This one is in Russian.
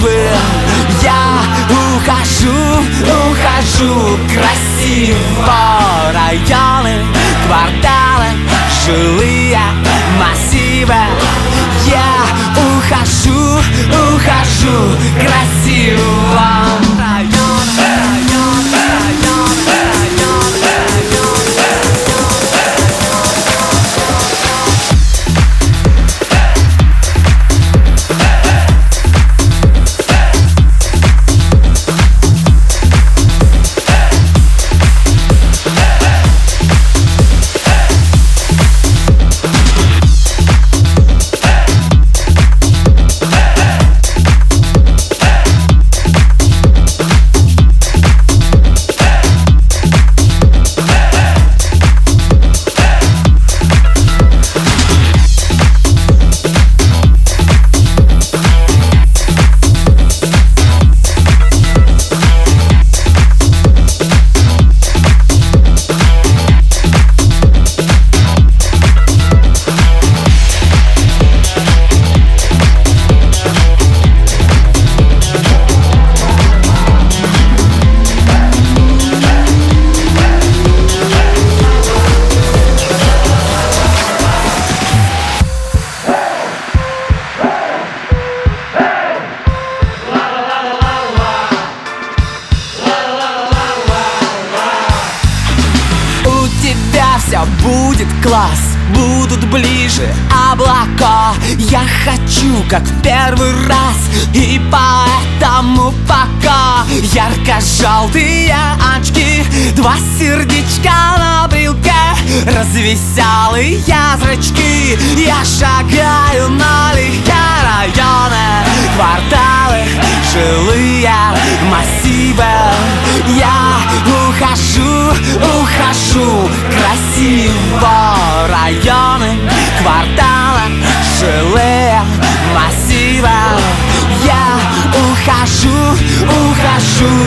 красивым Я ухожу, ухожу красиво. Районы, кварталы, жилые массивы. Я ухожу, ухожу красиво. Все будет класс Будут ближе облака. Я хочу, как в первый раз И поэтому пока. Ярко-желтые очки Два сердечка на брелке Развеселые зрачки Я шагаю налегке районы Кварталы, жилые массивы. Я ухожу, красиво Районы, кварталы, жилые массивы Я ухожу, ухожу